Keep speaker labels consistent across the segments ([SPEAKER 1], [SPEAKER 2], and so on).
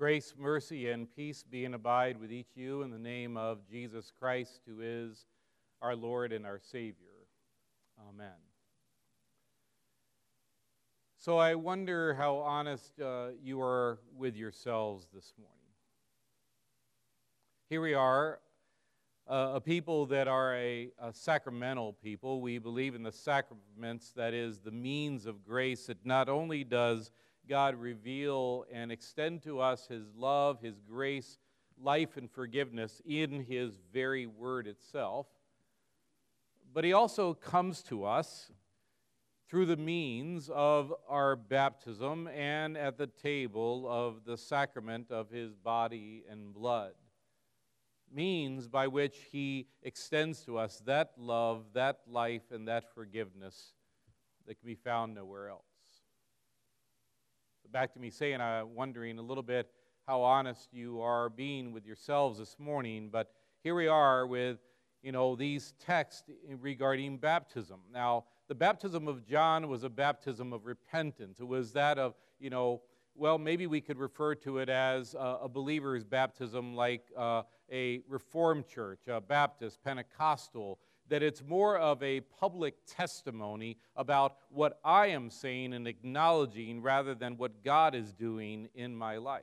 [SPEAKER 1] Grace, mercy, and peace be and abide with each you in the name of Jesus Christ, who is our Lord and our Savior. Amen. So I wonder how honest uh, you are with yourselves this morning. Here we are, uh, a people that are a, a, sacramental people. We believe in the sacraments, that is, the means of grace that not only does God reveal and extend to us His love, His grace, life, and forgiveness in His very word itself. But He also comes to us through the means of our baptism and at the table of the sacrament of His body and blood. Means by which He extends to us that love, that life, and that forgiveness that can be found nowhere else back to me saying, I'm wondering a little bit how honest you are being with yourselves this morning. But here we are with, you know, these texts regarding baptism. Now, the baptism of John was a baptism of repentance. It was that of, you know, well, maybe we could refer to it as a, a believer's baptism, like uh, a Reformed church, a Baptist, Pentecostal, that it's more of a public testimony about what I am saying and acknowledging rather than what God is doing in my life.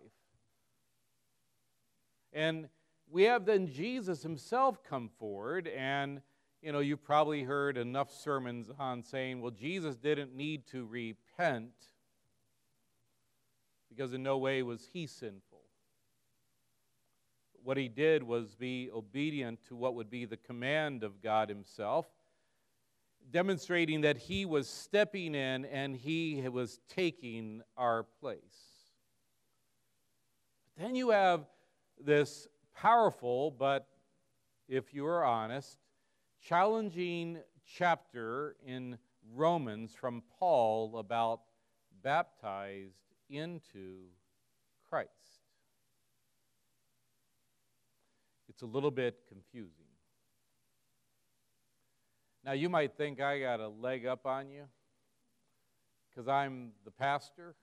[SPEAKER 1] And we have then Jesus himself come forward, and you know, you've probably heard enough sermons on saying, well, Jesus didn't need to repent because in no way was he sinful what he did was be obedient to what would be the command of God himself, demonstrating that he was stepping in and he was taking our place. But then you have this powerful, but if you are honest, challenging chapter in Romans from Paul about baptized into Christ. It's a little bit confusing. Now, you might think I got a leg up on you because I'm the pastor,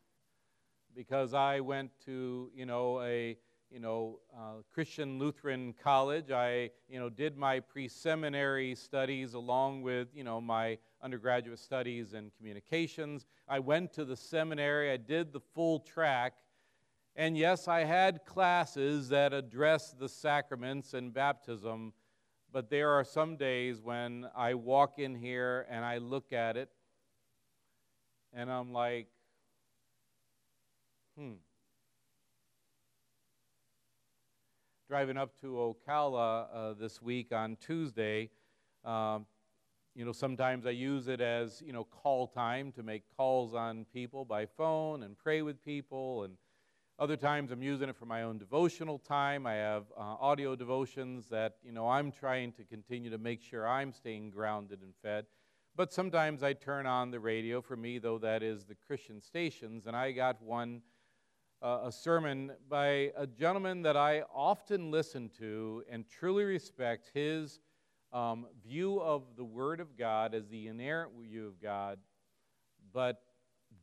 [SPEAKER 1] because I went to, you know, a you know, uh, Christian Lutheran college. I, you know, did my pre-seminary studies along with, you know, my undergraduate studies in communications. I went to the seminary. I did the full track, and yes, I had classes that address the sacraments and baptism, but there are some days when I walk in here and I look at it and I'm like, hmm. Driving up to Ocala uh, this week on Tuesday, um, you know, sometimes I use it as, you know, call time to make calls on people by phone and pray with people and other times I'm using it for my own devotional time. I have uh, audio devotions that, you know, I'm trying to continue to make sure I'm staying grounded and fed. But sometimes I turn on the radio, for me, though, that is the Christian stations, and I got one, uh, a sermon by a gentleman that I often listen to and truly respect his um, view of the Word of God as the inerrant view of God, but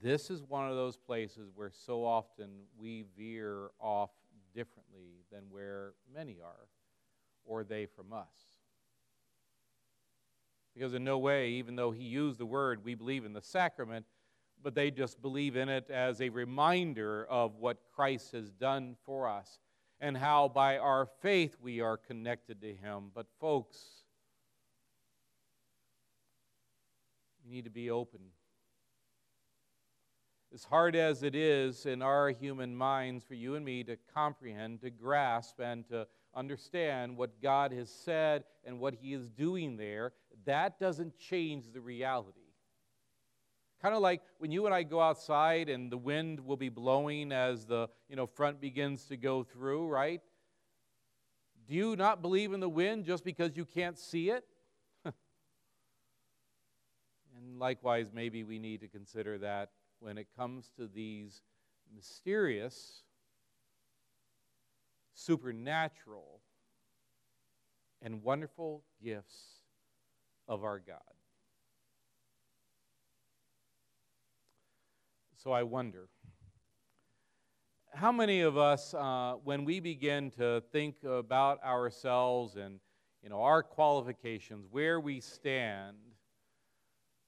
[SPEAKER 1] this is one of those places where so often we veer off differently than where many are, or they from us. Because in no way, even though he used the word, we believe in the sacrament, but they just believe in it as a reminder of what Christ has done for us and how by our faith we are connected to him. But, folks, we need to be open as hard as it is in our human minds for you and me to comprehend, to grasp, and to understand what God has said and what He is doing there, that doesn't change the reality. Kind of like when you and I go outside and the wind will be blowing as the you know, front begins to go through, right? Do you not believe in the wind just because you can't see it? and likewise, maybe we need to consider that when it comes to these mysterious, supernatural, and wonderful gifts of our God. So I wonder, how many of us, uh, when we begin to think about ourselves and you know our qualifications, where we stand,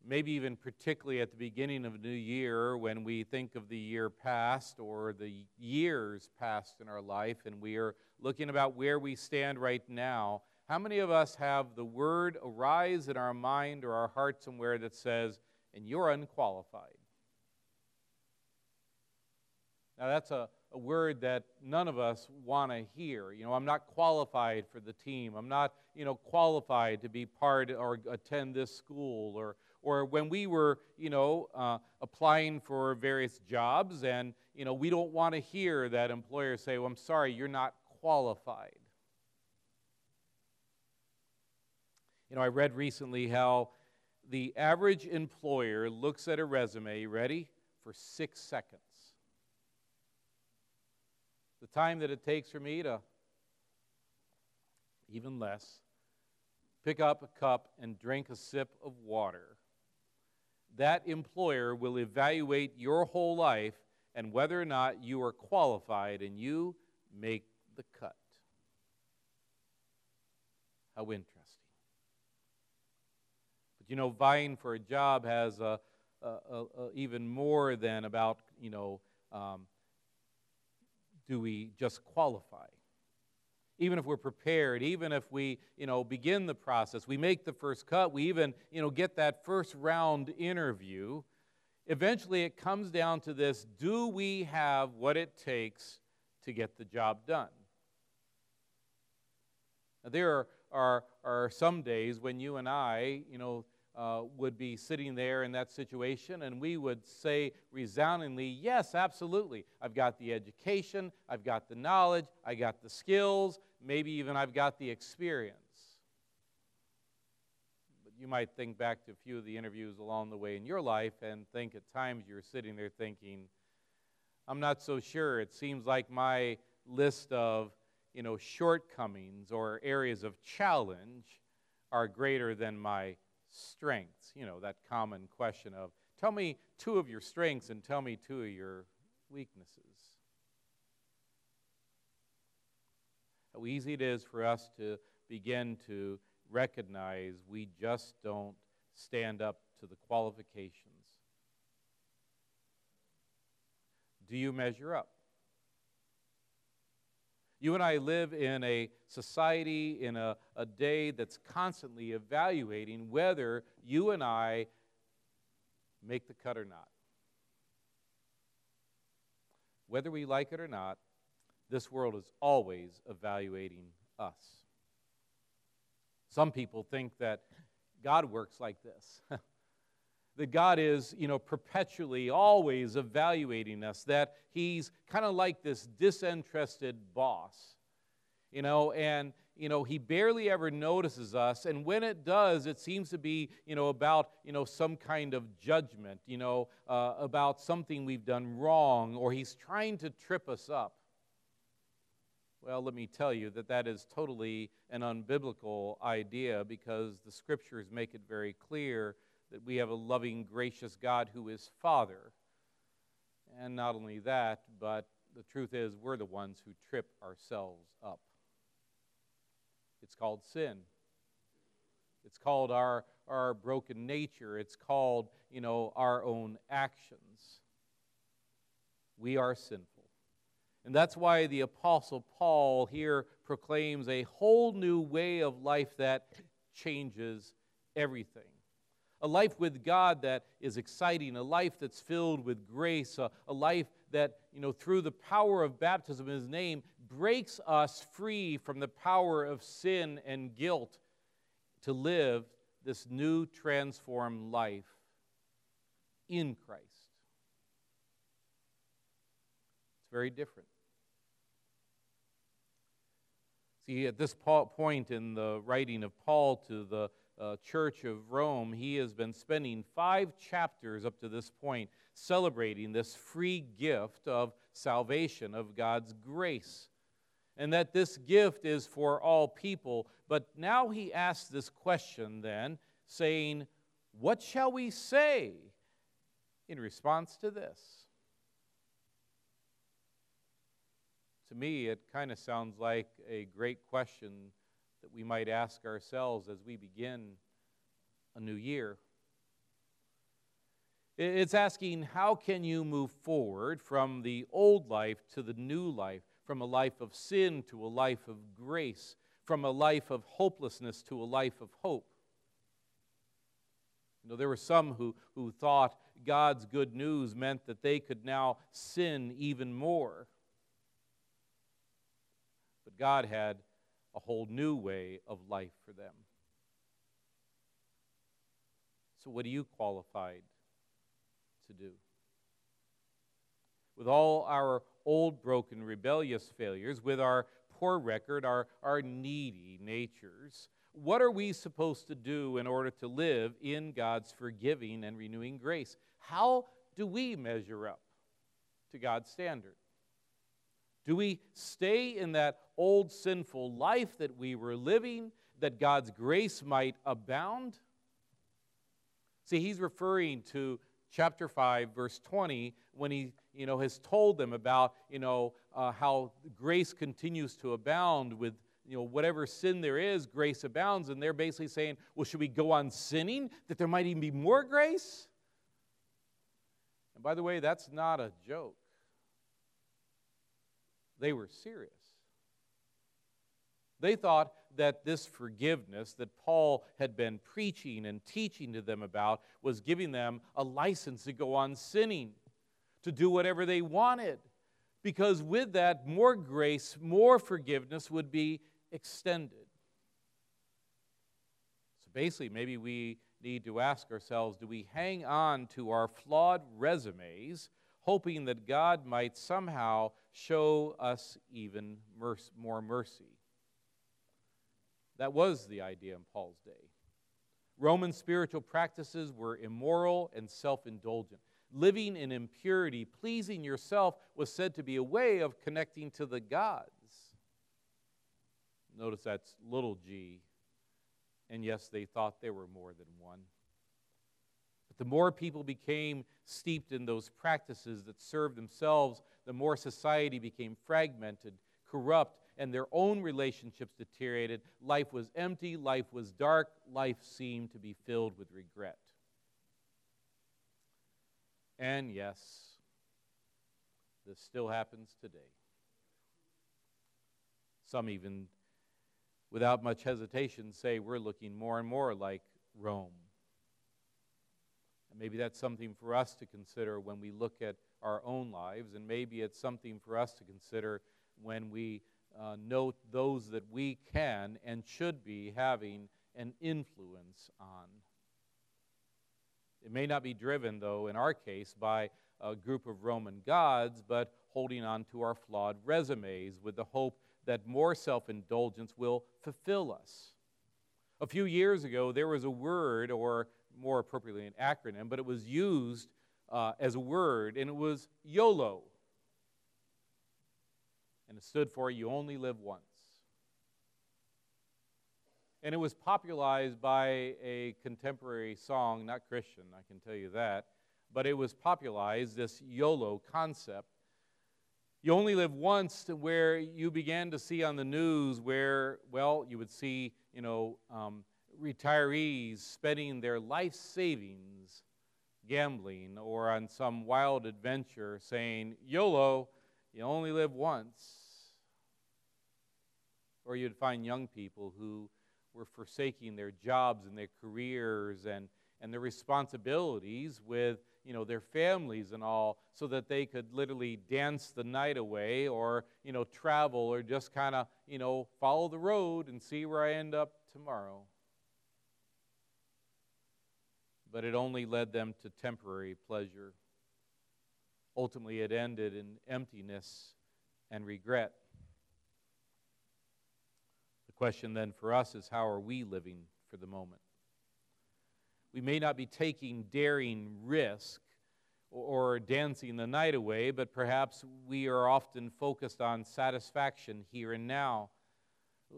[SPEAKER 1] maybe even particularly at the beginning of a new year when we think of the year past or the years past in our life and we are looking about where we stand right now, how many of us have the word arise in our mind or our heart somewhere that says, and you're unqualified? Now, that's a, a word that none of us want to hear. You know, I'm not qualified for the team. I'm not, you know, qualified to be part or attend this school or, or when we were, you know, uh, applying for various jobs, and you know, we don't want to hear that employer say, "Well, I'm sorry, you're not qualified." You know, I read recently how the average employer looks at a resume, ready, for six seconds. The time that it takes for me to, even less, pick up a cup and drink a sip of water that employer will evaluate your whole life and whether or not you are qualified and you make the cut. How interesting. But you know, vying for a job has a, a, a, even more than about, you know, um, do we just qualify? Even if we're prepared, even if we, you know, begin the process, we make the first cut, we even, you know, get that first round interview, eventually it comes down to this, do we have what it takes to get the job done? Now, there are, are, are some days when you and I, you know, uh, would be sitting there in that situation, and we would say resoundingly, Yes, absolutely. I've got the education, I've got the knowledge, I got the skills, maybe even I've got the experience. But you might think back to a few of the interviews along the way in your life and think at times you're sitting there thinking, I'm not so sure. It seems like my list of you know, shortcomings or areas of challenge are greater than my strengths. You know, that common question of, tell me two of your strengths and tell me two of your weaknesses. How easy it is for us to begin to recognize we just don't stand up to the qualifications. Do you measure up? You and I live in a society, in a, a day that's constantly evaluating whether you and I make the cut or not. Whether we like it or not, this world is always evaluating us. Some people think that God works like this. that God is, you know, perpetually, always evaluating us, that He's kind of like this disinterested boss, you know, and, you know, He barely ever notices us. And when it does, it seems to be, you know, about, you know, some kind of judgment, you know, uh, about something we've done wrong, or He's trying to trip us up. Well, let me tell you that that is totally an unbiblical idea because the scriptures make it very clear that we have a loving, gracious God who is Father. And not only that, but the truth is, we're the ones who trip ourselves up. It's called sin. It's called our, our broken nature. It's called, you know, our own actions. We are sinful. And that's why the Apostle Paul here proclaims a whole new way of life that changes everything a life with God that is exciting, a life that's filled with grace, a, a, life that, you know, through the power of baptism in His name, breaks us free from the power of sin and guilt to live this new transformed life in Christ. It's very different. See, at this point in the writing of Paul to the uh, Church of Rome, he has been spending five chapters up to this point celebrating this free gift of salvation, of God's grace. And that this gift is for all people. But now he asks this question then, saying, What shall we say in response to this? to me, it kind of sounds like a great question that we might ask ourselves as we begin a new year. It's asking, how can you move forward from the old life to the new life, from a life of sin to a life of grace, from a life of hopelessness to a life of hope? You know, there were some who, who thought God's good news meant that they could now sin even more. But God had a whole new way of life for them. So, what are you qualified to do? With all our old, broken, rebellious failures, with our poor record, our, our needy natures, what are we supposed to do in order to live in God's forgiving and renewing grace? How do we measure up to God's standard? Do we stay in that old sinful life that we were living that God's grace might abound? See, he's referring to chapter 5 verse 20 when he you know has told them about you know uh, how grace continues to abound with you know whatever sin there is grace abounds. And they're basically saying well should we go on sinning that there might even be more grace? And by the way that's not a joke they were serious. They thought that this forgiveness that Paul had been preaching and teaching to them about was giving them a license to go on sinning, to do whatever they wanted. Because with that, more grace, more forgiveness would be extended. So basically, maybe we need to ask ourselves do we hang on to our flawed resumes, hoping that God might somehow show us even more mercy. That was the idea in Paul's day. Roman spiritual practices were immoral and self indulgent. Living in impurity, pleasing yourself, was said to be a way of connecting to the gods. Notice that's little g. And yes, they thought there were more than one. But the more people became steeped in those practices that served themselves, the more society became fragmented, corrupt, and their own relationships deteriorated. Life was empty, life was dark, life seemed to be filled with regret. And yes, this still happens today. Some even, without much hesitation, say we're looking more and more like Rome. And maybe that's something for us to consider when we look at our own lives, and maybe it's something for us to consider when we uh, note those that we can and should be having an influence on. It may not be driven, though, in our case, by a group of Roman gods, but holding on to our flawed resumes with the hope that more self indulgence will fulfill us. A few years ago, there was a word, or more appropriately, an acronym, but it was used uh, as a word, and it was YOLO. And it stood for You Only Live Once. And it was popularized by a contemporary song, not Christian, I can tell you that, but it was popularized, this YOLO concept. You only live once, where you began to see on the news where, well, you would see, you know, um, retirees spending their life savings gambling or on some wild adventure saying, YOLO, you only live once. Or you'd find young people who were forsaking their jobs and their careers and, and their responsibilities with you know their families and all so that they could literally dance the night away or you know travel or just kind of you know follow the road and see where i end up tomorrow but it only led them to temporary pleasure. Ultimately, it ended in emptiness and regret. The question then for us is how are we living for the moment? We may not be taking daring risk or dancing the night away, but perhaps we are often focused on satisfaction here and now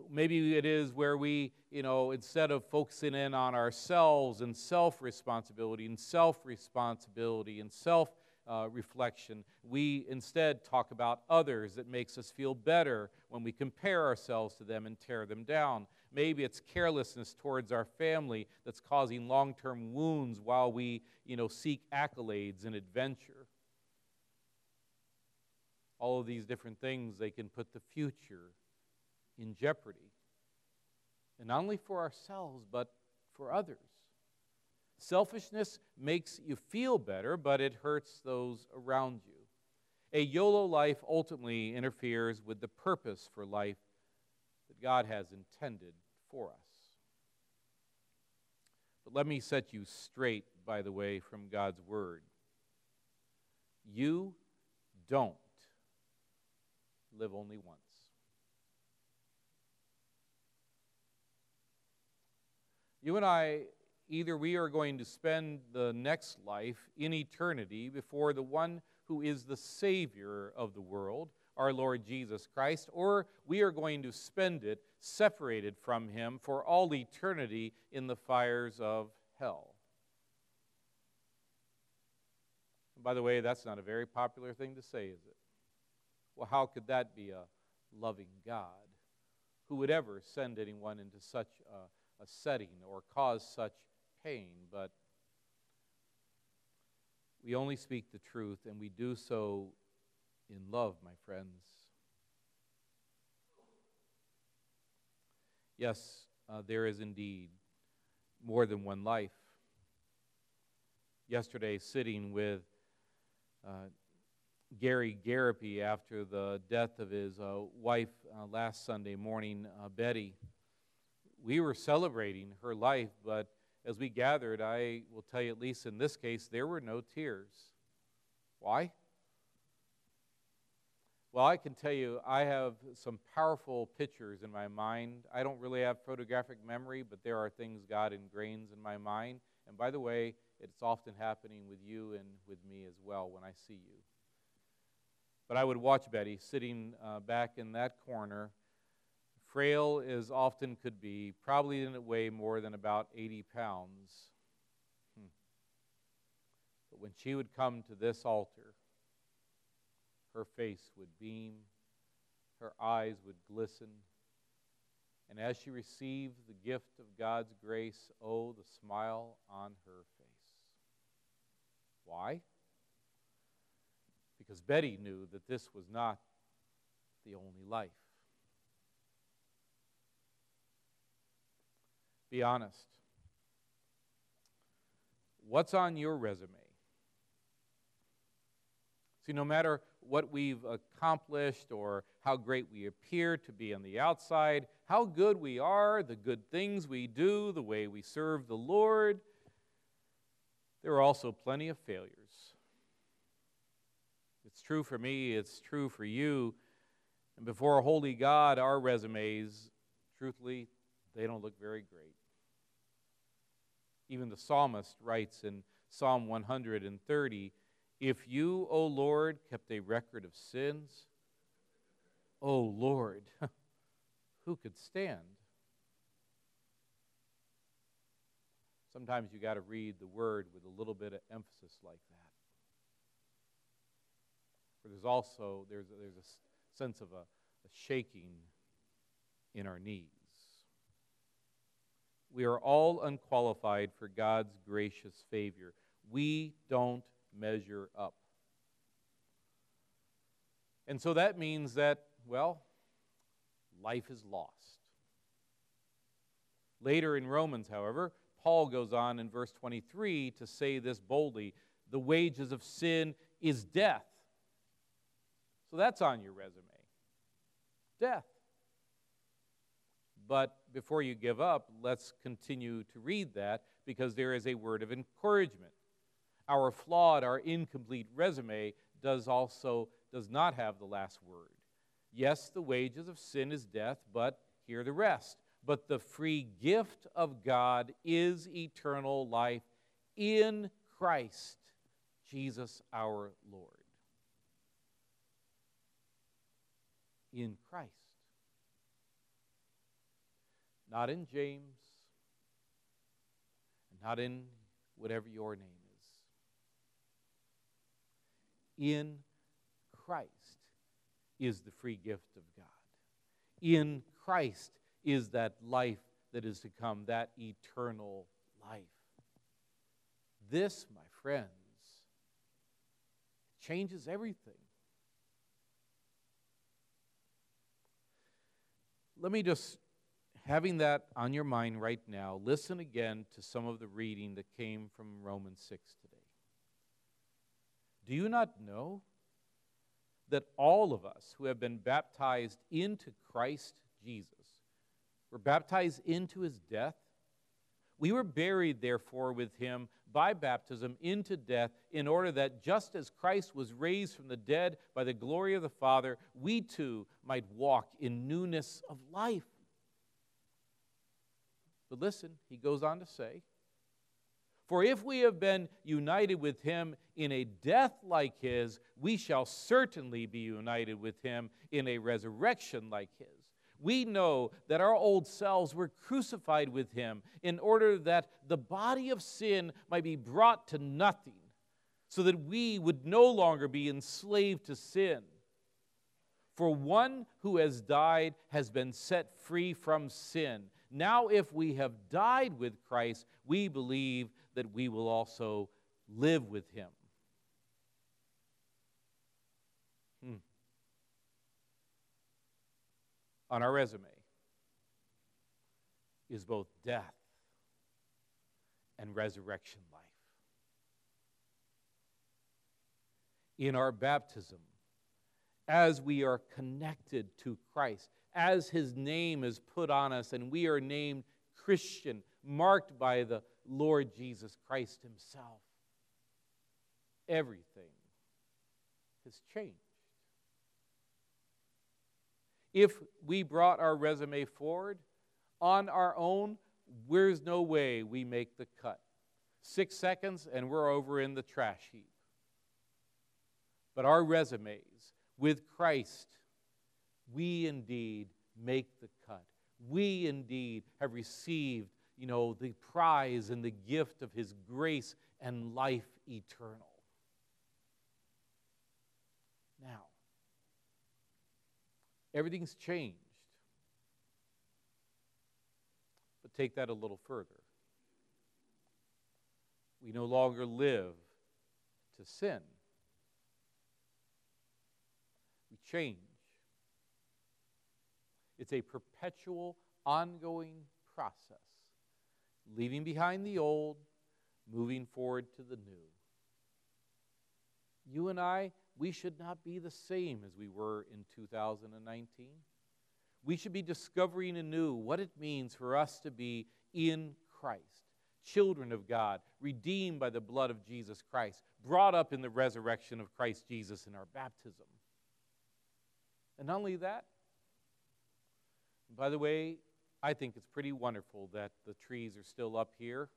[SPEAKER 1] Maybe it is where we, you know, instead of focusing in on ourselves and self responsibility and self responsibility and self uh, reflection. We instead talk about others that makes us feel better when we compare ourselves to them and tear them down. Maybe it's carelessness towards our family that's causing long-term wounds while we, you know, seek accolades and adventure. All of these different things, they can put the future in jeopardy. And not only for ourselves, but for others. Selfishness makes you feel better, but it hurts those around you. A YOLO life ultimately interferes with the purpose for life that God has intended for us. But let me set you straight, by the way, from God's Word. You don't live only once. You and I either we are going to spend the next life in eternity before the one who is the Savior of the world, our Lord Jesus Christ, or we are going to spend it separated from Him for all eternity in the fires of hell. By the way, that's not a very popular thing to say, is it? Well, how could that be a loving God? Who would ever send anyone into such a, a setting or cause such pain, but we only speak the truth, and we do so in love, my friends. Yes, uh, there is indeed more than one life. Yesterday, sitting with uh, Gary Garapi after the death of his uh, wife uh, last Sunday morning, uh, Betty, we were celebrating her life, but as we gathered, I will tell you, at least in this case, there were no tears. Why? Well, I can tell you, I have some powerful pictures in my mind. I don't really have photographic memory, but there are things God ingrains in my mind. And by the way, it's often happening with you and with me as well when I see you. But I would watch Betty sitting uh, back in that corner frail as often could be, probably didn't weigh more than about 80 pounds. Hmm. But when she would come to this altar, her face would beam, her eyes would glisten, and as she received the gift of God's grace, oh, the smile on her face. Why? Because Betty knew that this was not the only life. Be honest. What's on your resume? See, no matter what we've accomplished or how great we appear to be on the outside, how good we are, the good things we do, the way we serve the Lord, there are also plenty of failures. It's true for me, it's true for you. And before a holy God, our resumes, truthfully, they don't look very great. Even the psalmist writes in Psalm 130 If you, O Lord, kept a record of sins, O Lord, who could stand? Sometimes you got to read the word with a little bit of emphasis like that. For there's also there's a, there's a sense of a, a shaking in our knees we are all unqualified for God's gracious favor. We don't measure up. And so that means that, well, life is lost. Later in Romans, however, Paul goes on in verse 23 to say this boldly the wages of sin is death. So that's on your resume death. But before you give up, let's continue to read that because there is a word of encouragement. Our flawed, our incomplete resume does also does not have the last word. Yes, the wages of sin is death, but hear the rest. But the free gift of God is eternal life in Christ Jesus our Lord. In Christ not in James, not in whatever your name is. In Christ is the free gift of God. In Christ is that life that is to come, that eternal life. This, my friends, changes everything. Let me just, having that on your mind right now, listen again to some of the reading that came from Romans 6 today. Do you not know that all of us who have been baptized into Christ Jesus were baptized into his death? We were buried, therefore, with him by baptism into death, in order that just as Christ was raised from the dead by the glory of the Father, we too might walk in newness of life. But listen, he goes on to say, For if we have been united with him in a death like his, we shall certainly be united with him in a resurrection like his we know that our old selves were crucified with him in order that the body of sin might be brought to nothing, so that we would no longer be enslaved to sin. For one who has died has been set free from sin. Now, if we have died with Christ, we believe that we will also live with him. Hmm. on our resume is both death and resurrection life. In our baptism, as we are connected to Christ, as his name is put on us, and we are named Christian, marked by the Lord Jesus Christ himself, everything has changed. If we brought our resume forward on our own, there's no way we make the cut. Six seconds and we're over in the trash heap. But our resumes with Christ, we indeed make the cut. We indeed have received, you know, the prize and the gift of his grace and life eternal. Now, Everything's changed. But take that a little further. We no longer live to sin. We change. It's a perpetual, ongoing process, leaving behind the old, moving forward to the new. You and I we should not be the same as we were in 2019. We should be discovering anew what it means for us to be in Christ, children of God, redeemed by the blood of Jesus Christ, brought up in the resurrection of Christ Jesus in our baptism. And not only that, by the way, I think it's pretty wonderful that the trees are still up here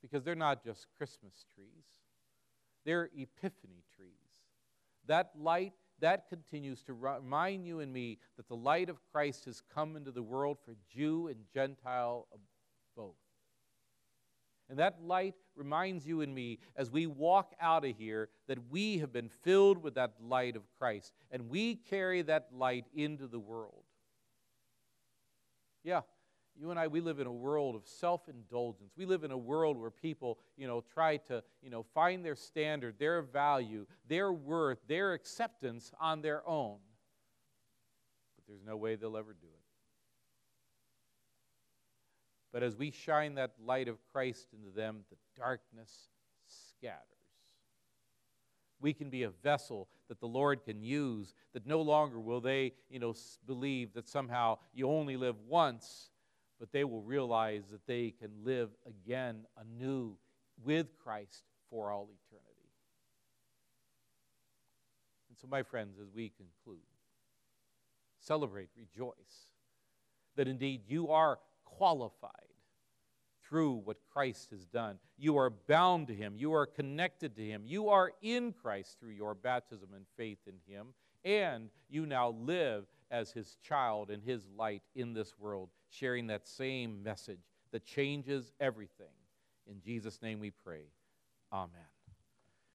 [SPEAKER 1] because they're not just Christmas trees. They're epiphany trees. That light, that continues to remind you and me that the light of Christ has come into the world for Jew and Gentile uh, both. And that light reminds you and me as we walk out of here that we have been filled with that light of Christ and we carry that light into the world. Yeah, you and I, we live in a world of self indulgence. We live in a world where people, you know, try to, you know, find their standard, their value, their worth, their acceptance on their own. But there's no way they'll ever do it. But as we shine that light of Christ into them, the darkness scatters. We can be a vessel that the Lord can use, that no longer will they, you know, believe that somehow you only live once but they will realize that they can live again anew with Christ for all eternity. And so, my friends, as we conclude, celebrate, rejoice that indeed you are qualified through what Christ has done. You are bound to Him, you are connected to Him, you are in Christ through your baptism and faith in Him, and you now live as His child and His light in this world sharing that same message that changes everything. In Jesus' name we pray. Amen.